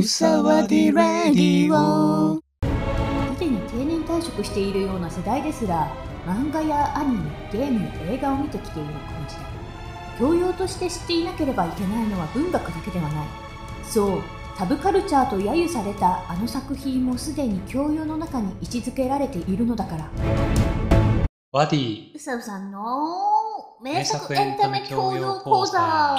うさわでラディオ。すでに定年退職しているような世代ですら漫画やアニメゲームや映画を見てきているこの時代教養として知っていなければいけないのは文学だけではない。そう。サブカルチャーと揶揄されたあの作品もすでに教養の中に位置づけられているのだから。ワディ。うさうさんの名作エンタメ教養講座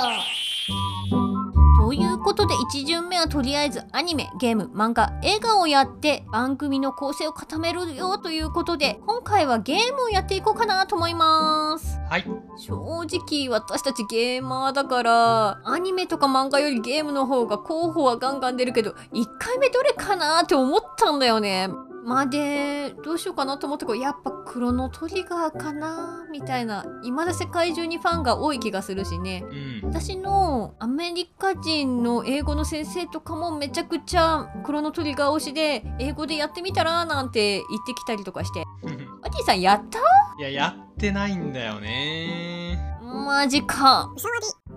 ことで1巡目はとりあえずアニメゲーム漫画映画をやって番組の構成を固めるよということで今回はゲームをやっていこうかなと思います。はい。正直私たちゲーマーだからアニメとか漫画よりゲームの方が候補はガンガン出るけど1回目どれかなって思ったんだよねまあでどうしようかなと思ったけどやっぱクロノトリガーかなみたいな未だ世界中にファンが多い気がするしね。うん。私のアメリカ人の英語の先生とかもめちゃくちゃクロノトリガー推しで英語でやってみたらなんて言ってきたりとかして。アティさんやった？いややってないんだよね。マジか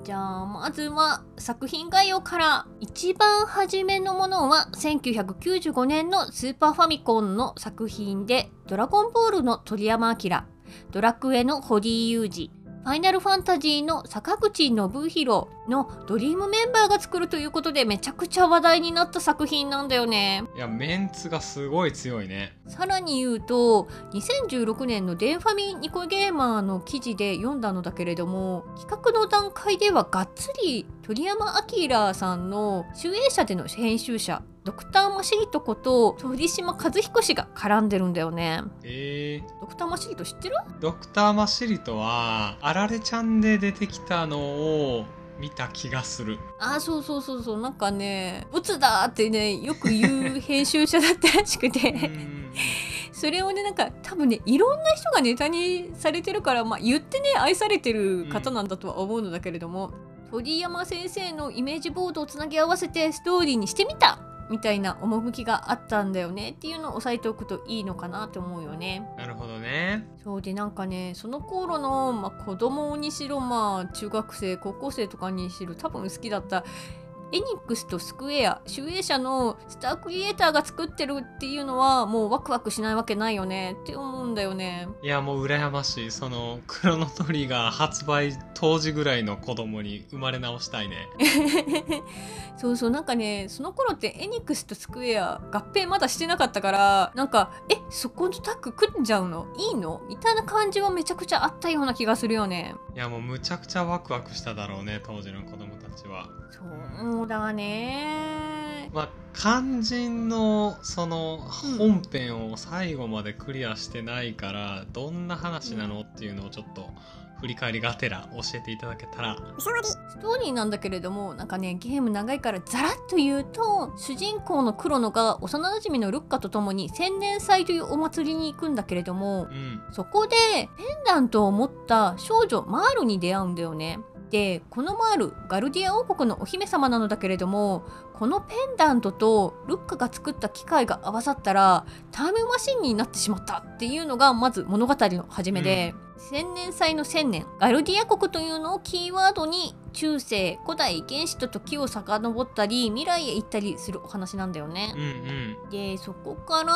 じゃあまずは作品概要から一番初めのものは1995年のスーパーファミコンの作品で「ドラゴンボール」の鳥山明ドラクエの堀井裕二ファイナルファンタジーの坂口信弘のドリームメンバーが作るということでめちゃくちゃ話題になった作品なんだよね。いやメンツがすごい強いね。さらに言うと2016年のデンファミニコゲーマーの記事で読んだのだけれども企画の段階ではがっつり鳥山明さんの集英社での編集者ドクターマシリトこと鳥島和彦氏が絡んでるんだよね。えー、ドクターマシリト知ってる？ドクターマシリトはあられちゃんで出てきたのを見た気がする。あーそうそうそうそう。なんかねボツだってねよく言う編集者だったらしくうてん。それをねなんか多分ねいろんな人がネタにされてるから、まあ、言ってね愛されてる方なんだとは思うのだけれども、鳥山先生のイメージボードをつなぎ合わせてストーリーにしてみたみたいな趣があったんだよねっていうのを押さえておくといいのかなって思うよね。なるほどねそうでなんかねその頃の、まあ、子供にしろまあ中学生高校生とかにしろ多分好きだったエニックスとスクエア集英社のスタークリエイターが作ってるっていうのはもうワクワクしないわけないよねって思うんだよね。いやもう羨ましい。そのクロノトリガー発売当時ぐらいの子供に生まれ直したいね。そうそうなんかねその頃ってエニックスとスクエア合併まだしてなかったからなんかえそこのタッグ組んじゃうの？いいの？みたいな感じはめちゃくちゃあったような気がするよね。いやもうむちゃくちゃワクワクしただろうね当時の子供たちは。そうだねまあ肝心のそのうん本編を最後までクリアしてないから、どんな話なのっていうのをちょっと振り返りがてら教えていただけたらストーリーなんだけれどもなんかねゲーム長いからザラッと言うと主人公のクロノが幼馴染のルッカと共に千年祭というお祭りに行くんだけれどもうんそこでペンダントを持った少女マールに出会うんだよね。でこのマールガルディア王国のお姫様なのだけれどもこのペンダントとルッカが作った機械が合わさったらタイムマシンになってしまったっていうのがまず物語の始めで、千年祭の千年ガルディア国というのをキーワードに中世古代原始と時を遡ったり未来へ行ったりするお話なんだよね。うん。うん。でそこから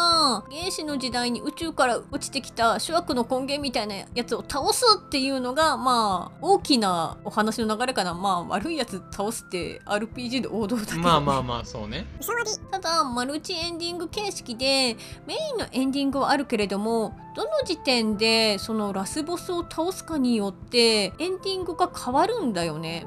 原始の時代に宇宙から落ちてきた諸悪の根源みたいなやつを倒すっていうのがまあ大きなお話の流れかな。まあ悪いやつ倒すって RPG で王道だけど、まあまあまあそうね。ただマルチエンディング形式でメインのエンディングはあるけれどもどの時点でそのラスボスを倒すかによってエンディングが変わるんだよね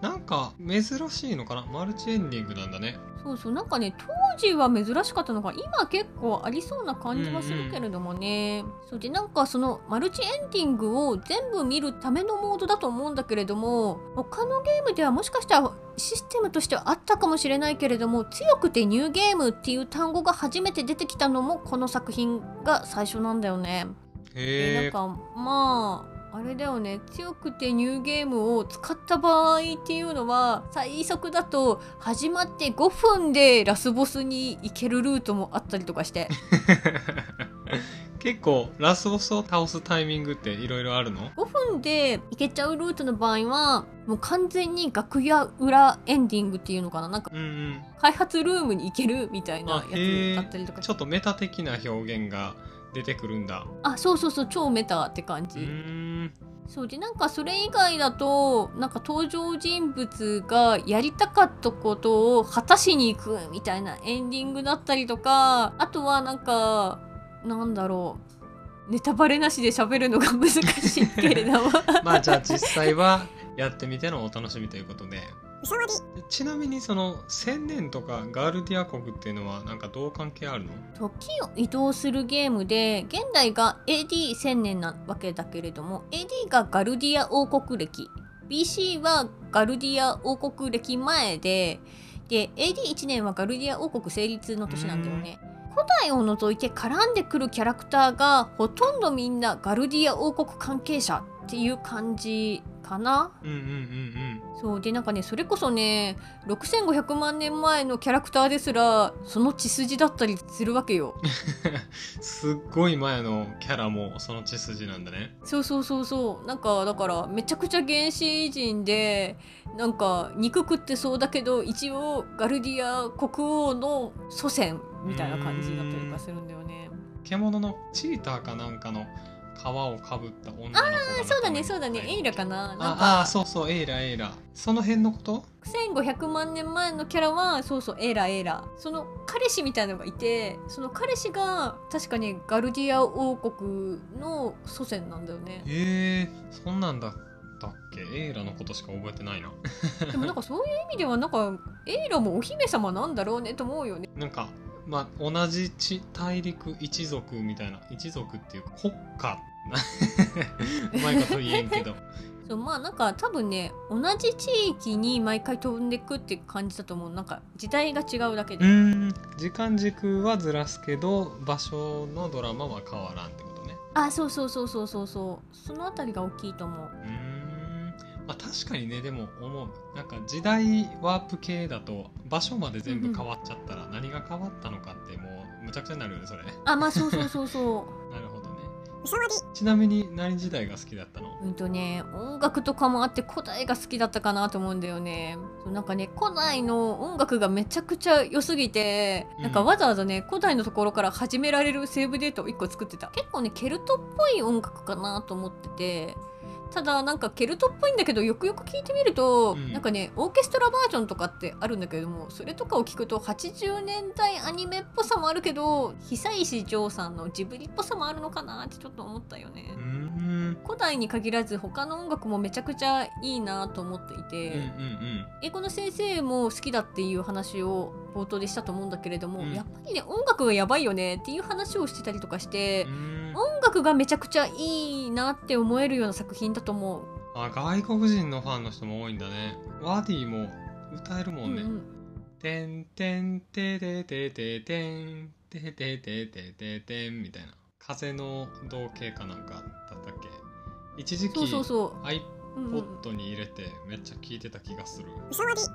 なんか珍しいのかな？マルチエンディングなんだね。そうそうなんかね当時は珍しかったのが今結構ありそうな感じはするけれどもね、そうでなんかそのマルチエンディングを全部見るためのモードだと思うんだけれども他のゲームではもしかしたらシステムとしてはあったかもしれないけれども強くてニューゲームっていう単語が初めて出てきたのもこの作品が最初なんだよね。えなんかまああれだよね。強くてニューゲームを使った場合っていうのは最速だと始まって5分でラスボスに行けるルートもあったりとかして。結構ラスボスを倒すタイミングっていろいろあるの？5分で行けちゃうルートの場合はもう完全に楽屋裏エンディングっていうのかな？なんかうんうん。開発ルームに行けるみたいなやつだったりとか。ちょっとメタ的な表現が出てくるんだ。あそうそうそう超メタって感うじ、そうでなんかそれ以外だとなんか登場人物がやりたかったことを果たしに行くみたいなエンディングだったりとかあとはなんかなんだろうネタバレなしで喋るのが難しいけれども。まあじゃあ実際はやってみてのお楽しみということでちなみにその千年とかガールディア国っていうのはなんかどう関係あるの？時を移動するゲームで現代が AD1000 年なわけだけれども AD がガルディア王国歴。BC はガルディア王国歴前でで AD1 年はガルディア王国成立の年なんだよね。古代を除いて絡んでくるキャラクターがほとんどみんなガルディア王国関係者っていう感じかな。うんうんうんそうでなんかねそれこそね6500万年前のキャラクターですらその血筋だったりするわけよ。う んすっごい前のキャラもその血筋なんだね。そうそうそうそう。なんかだからめちゃくちゃ原始人でなんか肉食ってそうだけど一応ガルディア国王の祖先みたいな感じだったりとかするんだよね。獣のチーターかなんかの皮をかぶった女の子があそうだねそうだね。エイラかな。なんか。ああそうそうエイラエイラ。その辺のこと？1500万年前のキャラはそうそうエーラエーラ。その彼氏みたいなのがいてその彼氏が確かにガルディア王国の祖先なんだよね。へえそんなんだったっけ？エイラのことしか覚えてないな。でもなんかそういう意味ではなんかエイラもお姫様なんだろうねと思うよね。なんかまあ同じ地大陸一族みたいな一族っていうか国家。うまいこと言えんけど。そうまあなんか多分ね同じ地域に毎回飛んでくって感じだと思う。なんか時代が違うだけで、うん。時間軸はずらすけど場所のドラマは変わらんってことね。あそうそうそうそうそうそう。そのあたりが大きいと思う。うーん。まあ確かにねでも思う。なんか時代ワープ系だと場所まで全部変わっちゃったら何が変わったのかってもうむちゃくちゃになるよねそれ。あまあそうそうそうそう。なるほどね。ちなみに何時代が好きだったの？うんとね音楽とかもあって古代が好きだったかなと思うんだよね。そうなんかね古代の音楽がめちゃくちゃ良すぎて、うん。なんかわざわざね古代のところから始められるセーブデータを1個作ってた。結構ねケルトっぽい音楽かなと思っててただなんかケルトっぽいんだけどよくよく聞いてみると、うん。なんかねオーケストラバージョンとかってあるんだけれどもそれとかを聞くと80年代アニメっぽさもあるけど久石譲さんのジブリっぽさもあるのかなってちょっと思ったよね。うーん。古代に限らず他の音楽もめちゃくちゃいいなと思っていうんて、うん。英語の先生も好きだっていう話を冒頭でしたと思うんだけれども、うん。やっぱりね音楽がやばいよねっていう話をしてたりとかしてう、んうーん音楽がめちゃくちゃいいなって思えるような作品だと思う。あ外国人のファンの人も多いんだね。ワディも歌えるもんね、うんうん。てんてんてててててんててててててんみたいな。風の同型かなんかだったっけ？一時期そうそうそ iPod う。うんうんに入れてめっちゃ聴いてた気がする。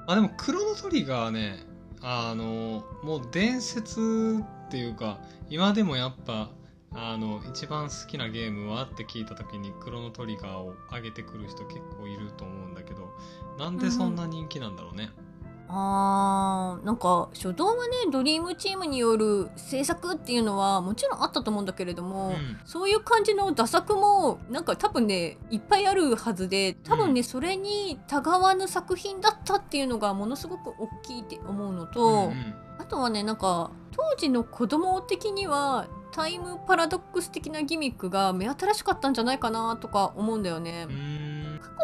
あでもクロノトリガーねあのもう伝説っていうか今でもやっぱあの一番好きなゲームはって聞いた時にクロノトリガーを上げてくる人結構いると思うんだけどなんでそんな人気なんだろうね、あーなんか初動はねドリームチームによる制作っていうのはもちろんあったと思うんだけれども、うん。そういう感じの打作もなんか多分ねいっぱいあるはずで多分ね、うそれにたがわぬ作品だったっていうのがものすごく大きいって思うのと、うんうん。あとはねなんか当時の子供的にはタイムパラドックス的なギミックが目新しかったんじゃないかなとか思うんだよね。うん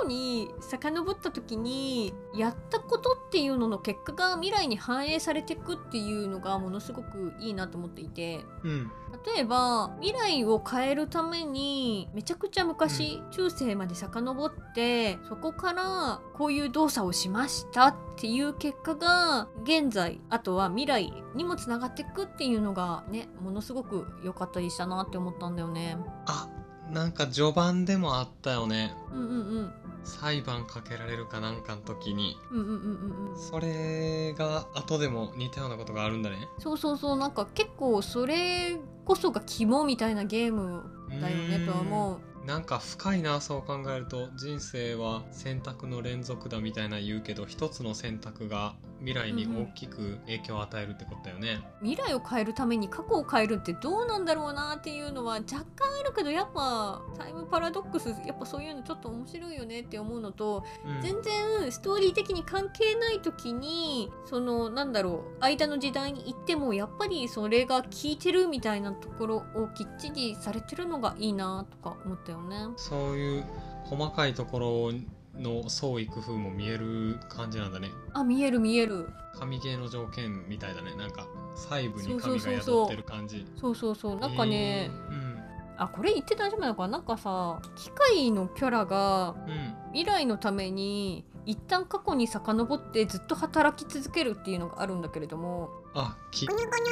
去に遡った時にやったことっていうのの結果が未来に反映されていくっていうのがものすごくいいなと思っていて。うん。例えば未来を変えるためにめちゃくちゃ昔、中世まで遡ってそこからこういう動作をしましたっていう結果が現在あとは未来にもつながっていくっていうのがねものすごく良かったりしたなって思ったんだよね。あなんか序盤でもあったよね。うんうんうん裁判かけられるかなんかの時にうんうんうんそれが後でも似たようなことがあるんだね。そうそうそう。なんか結構それこそが肝みたいなゲームだよねとは思う。なんか深いなそう考えると。人生は選択の連続だみたいな言うけど一つの選択が未来に大きく影響を与えるってことだよね、未来を変えるために過去を変えるってどうなんだろうなっていうのは若干あるけどやっぱタイムパラドックスやっぱそういうのちょっと面白いよねって思うのとうん全然ストーリー的に関係ない時にそのなんだろう間の時代に行ってもやっぱりそれが効いてるみたいなところをきっちりされてるのがいいなとか思ったよね。そういう細かいところの創意工夫も見える感じなんだね。あ見える見える。神ゲーの条件みたいだね。なんか細部に神が宿ってる感じ。そうそうそう。なんかね、えー。うん。あこれ言って大丈夫なのかな？なんかさ機械のキャラがうん。未来のために一旦過去に遡ってずっと働き続けるっていうのがあるんだけれども。あき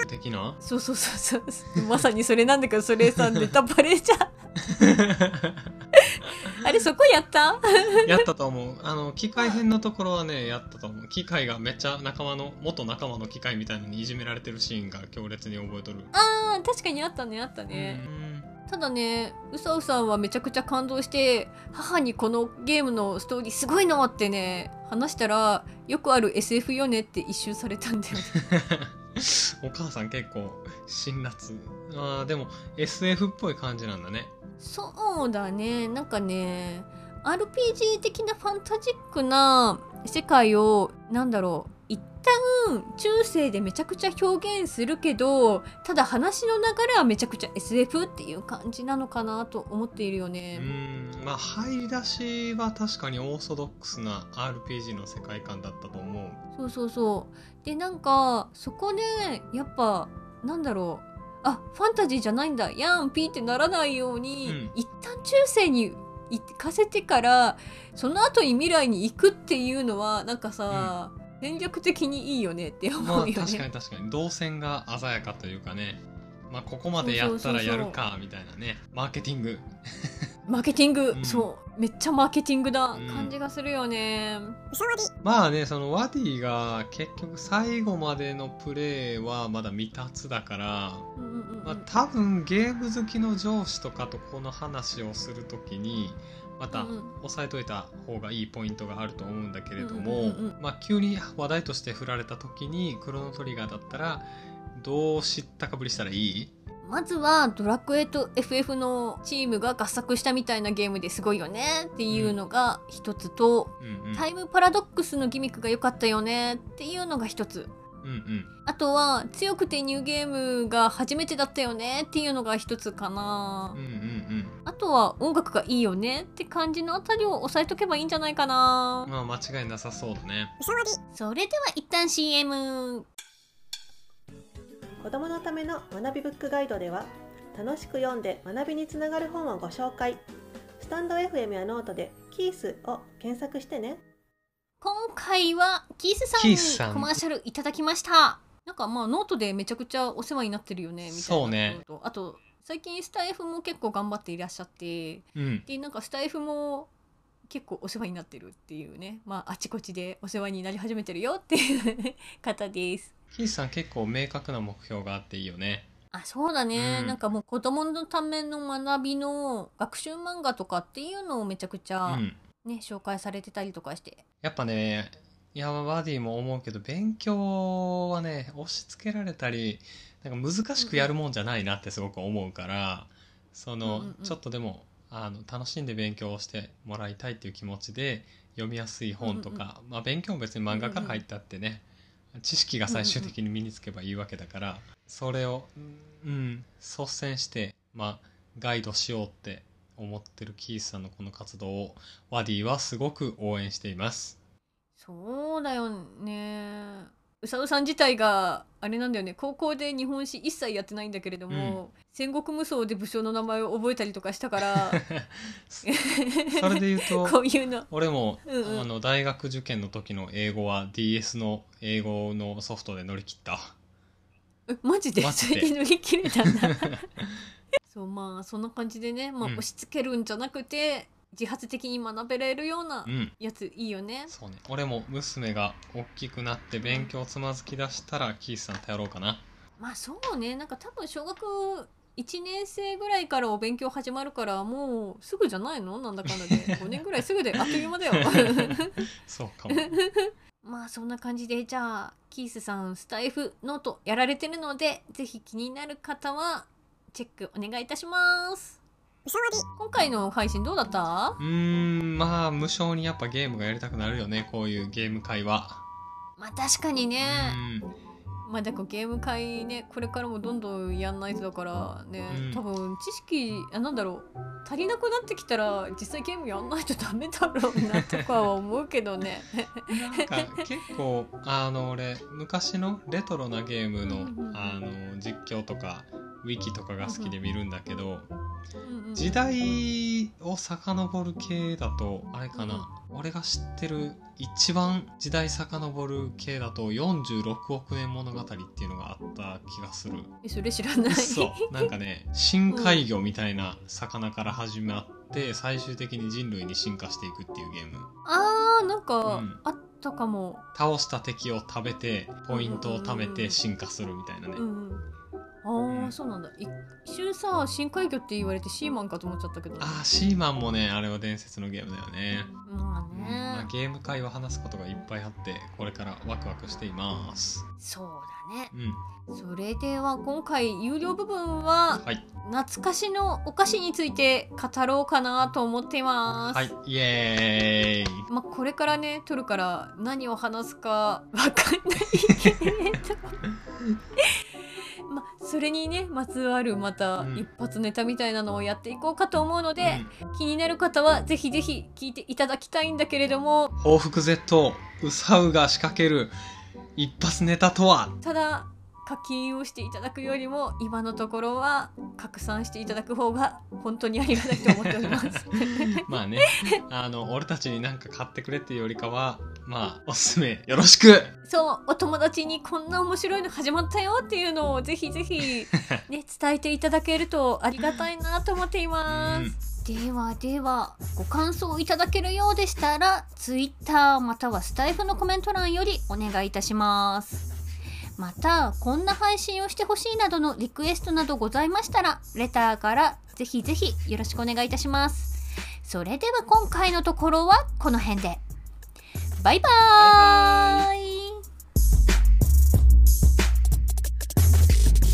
的な？そうそうそうそう。まさにそれなんだけどそれさネタバレじゃん あれそこやった？やったと思う。あの機械編のところはねやったと思う。機械がめっちゃ仲間の元仲間の機械みたいのにいじめられてるシーンが強烈に覚えとる。あー確かにあったねあったね、うん。ただねうさうさんはめちゃくちゃ感動して母にこのゲームのストーリーすごいのってね話したらよくある SF よねって一周されたんだよね。お母さん結構辛辣。あーでも SF っぽい感じなんだねそうだね。なんかね RPG 的なファンタジックな世界をなんだろう一旦中世でめちゃくちゃ表現するけどただ話の流れはめちゃくちゃ SF っていう感じなのかなと思っているようね。ん。まあ入り出しは確かにオーソドックスな RPG の世界観だったと思う。そうそうそう。でなんかそこでやっぱなんだろうあファンタジーじゃないんだ。やんピーってならないように、うん。一旦中世に行かせてからその後に未来に行くっていうのはなんかさ、戦略的にいいよねってま思うよあ確かね。に確かに。動線が鮮やかというかね。まあここまでやったらやるかみたいなね。マーケティングマーケティング、うん。そうめっちゃマーケティングなうん感じがするよね。まあねそのワディが結局最後までのプレーはまだ未達だからうんうんうんうん。まあ、多分ゲーム好きの上司とかとこの話をするときにまたうんうん。押さえといた方がいいポイントがあると思うんだけれども、うんうんうんうん。まあ、急に話題として振られた時にクロノトリガーだったらどう知ったかぶりしたらいい？まずはドラクエと FF のチームが合作したみたいなゲームですごいよねっていうのが一つと、うんうん。タイムパラドックスのギミックが良かったよねっていうのが一つ。うんうん。あとは強くてニューゲームが初めてだったよねっていうのが一つかな、うんうんうん。あとは音楽がいいよねって感じのあたりを押さえとけばいいんじゃないかな、まあ間違いなさそうだね。それでは一旦 CM 子どものための学びブックガイドでは楽しく読んで学びにつながる本をご紹介。 stand.fm やノートで「キース」を検索してね。今回はキースさんにコマーシャルいただきました。なんかまあノートでめちゃくちゃお世話になってるよねみたいなそうねあと最近スタイフも結構頑張っていらっしゃって。うん。でなんかスタイフも結構お世話になってるっていうね。まああちこちでお世話になり始めてるよっていう方ですキースさん結構明確な目標があっていいよね。あそうだね、うん。なんかもう子供のための学びの学習漫画とかっていうのをめちゃくちうゃん。ね、紹介されてたりとかして。やっぱねいやバディも思うけど勉強はね押し付けられたりなんか難しくやるもんじゃないなってすごく思うから、その、うんうんうん。ちょっとでもあの楽しんで勉強をしてもらいたいっていう気持ちで読みやすい本とか、まあ、勉強も別に漫画から入ったってね、知識が最終的に身につけばいいわけだから、それをうん率先して、まあ、ガイドしようって思ってるキースさんのこの活動をワディはすごく応援しています。そうだよねうさうさん自体があれなんだよね。高校で日本史一切やってないんだけれども、戦国無双で武将の名前を覚えたりとかしたから それで言うと こういうの。俺も、うんうん。あの大学受験の時の英語は DS の英語のソフトで乗り切った。えマジで？それで。乗り切れたんだ。そうまあそんな感じでね、まあ、うん。押し付けるんじゃなくて、自発的に学べれるようなうん。やついいよね。そうね。俺も娘が大きくなって勉強つまずき出したらキースさん頼ろうかな。まあそうね。なんか多分小学1年生ぐらいからお勉強始まるからもうすぐじゃないの？なんだかんだで。5年ぐらいすぐであっという間だよ。そうかも。まあそんな感じでじゃあキースさんスタイフノートやられてるのでぜひ気になる方はチェックお願いいたします今回の配信どうだった？うーんまあ無償にやっぱゲームがやりたくなるよねこういうゲーム会は。まあ確かにね。うん。まあだからゲーム会ねこれからもどんどんやんないとだからね、うん。多分知識あなんだろう足りなくなってきたら実際ゲームやんないとダメだろうなとかは思うけどね。なんか結構あの俺昔のレトロなゲームのうんうん。あの実況とかウィキとかが好きで見るんだけど時代を遡る系だとあれかな。俺が知ってる一番時代遡る系だと46億年物語っていうのがあった気がする。えそれ知らない？そうなんかね 深海魚みたいな魚から始まって最終的に人類に進化していくっていうゲーム。あーなんかうん。あったかも、倒した敵を食べてポイントを貯めて進化するみたいなね。うんうん、あー、うんそうなんだ。一瞬さ深海魚って言われてシーマンかと思っちゃったけど。あーシーマンもねあれは伝説のゲームだよね、まあうんね、まあ、ゲーム会は話すことがいっぱいあってこれからワクワクしています。そうだね。うん。それでは今回有料部分ははい。懐かしのお菓子について語ろうかなと思っています。はい。イエーイ。まあ、これからね撮るから何を話すかわかんない。けれどまあそれにねまつわるまたうん一発ネタみたいなのをやっていこうかと思うので、気になる方はぜひぜひ聞いていただきたいんだけれどもうん報復 Z ウサウが仕掛ける一発ネタとは？ただ課金をしていただくよりも今のところは拡散していただく方が本当にありがたいと思っております。まあね。あの俺たちになんか買ってくれっていうよりかはまあおすすめよろしくそうお友達にこんな面白いの始まったよっていうのをぜひぜひ、ね、伝えていただけるとありがたいなと思っています。ではではご感想いただけるようでしたら Twitter またはスタイフのコメント欄よりお願いいたします。またこんな配信をしてほしいなどのリクエストなどございましたらレターからぜひぜひよろしくお願いいたします。それでは今回のところはこの辺で。バイバーイ。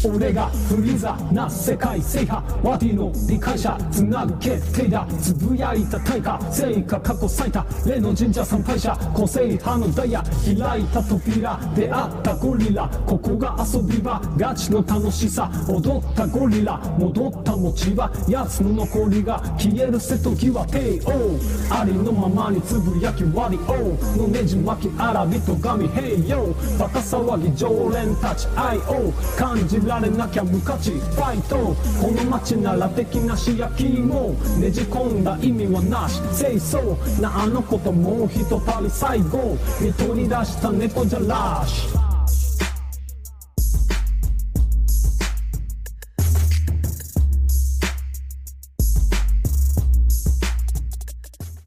俺がフリーザな世界制覇ワディの理解者つなぐ決定だつぶやいた対価成果過去最多例の神社参拝者個性派のダイヤ開いた扉出会ったゴリラここが遊び場ガチの楽しさ踊ったゴリラ戻った餅は奴の残りが消える瀬戸際帝王ありのままにつぶやき割り王のねじ巻きあらびと神平洋バカ騒ぎ常連たち IO 感じられなきゃ無価値ファイト。この街なら的なし焼きもねじ込んだ意味はなし。清掃なあの子ともうひとたり最後。見取り出した猫じゃらし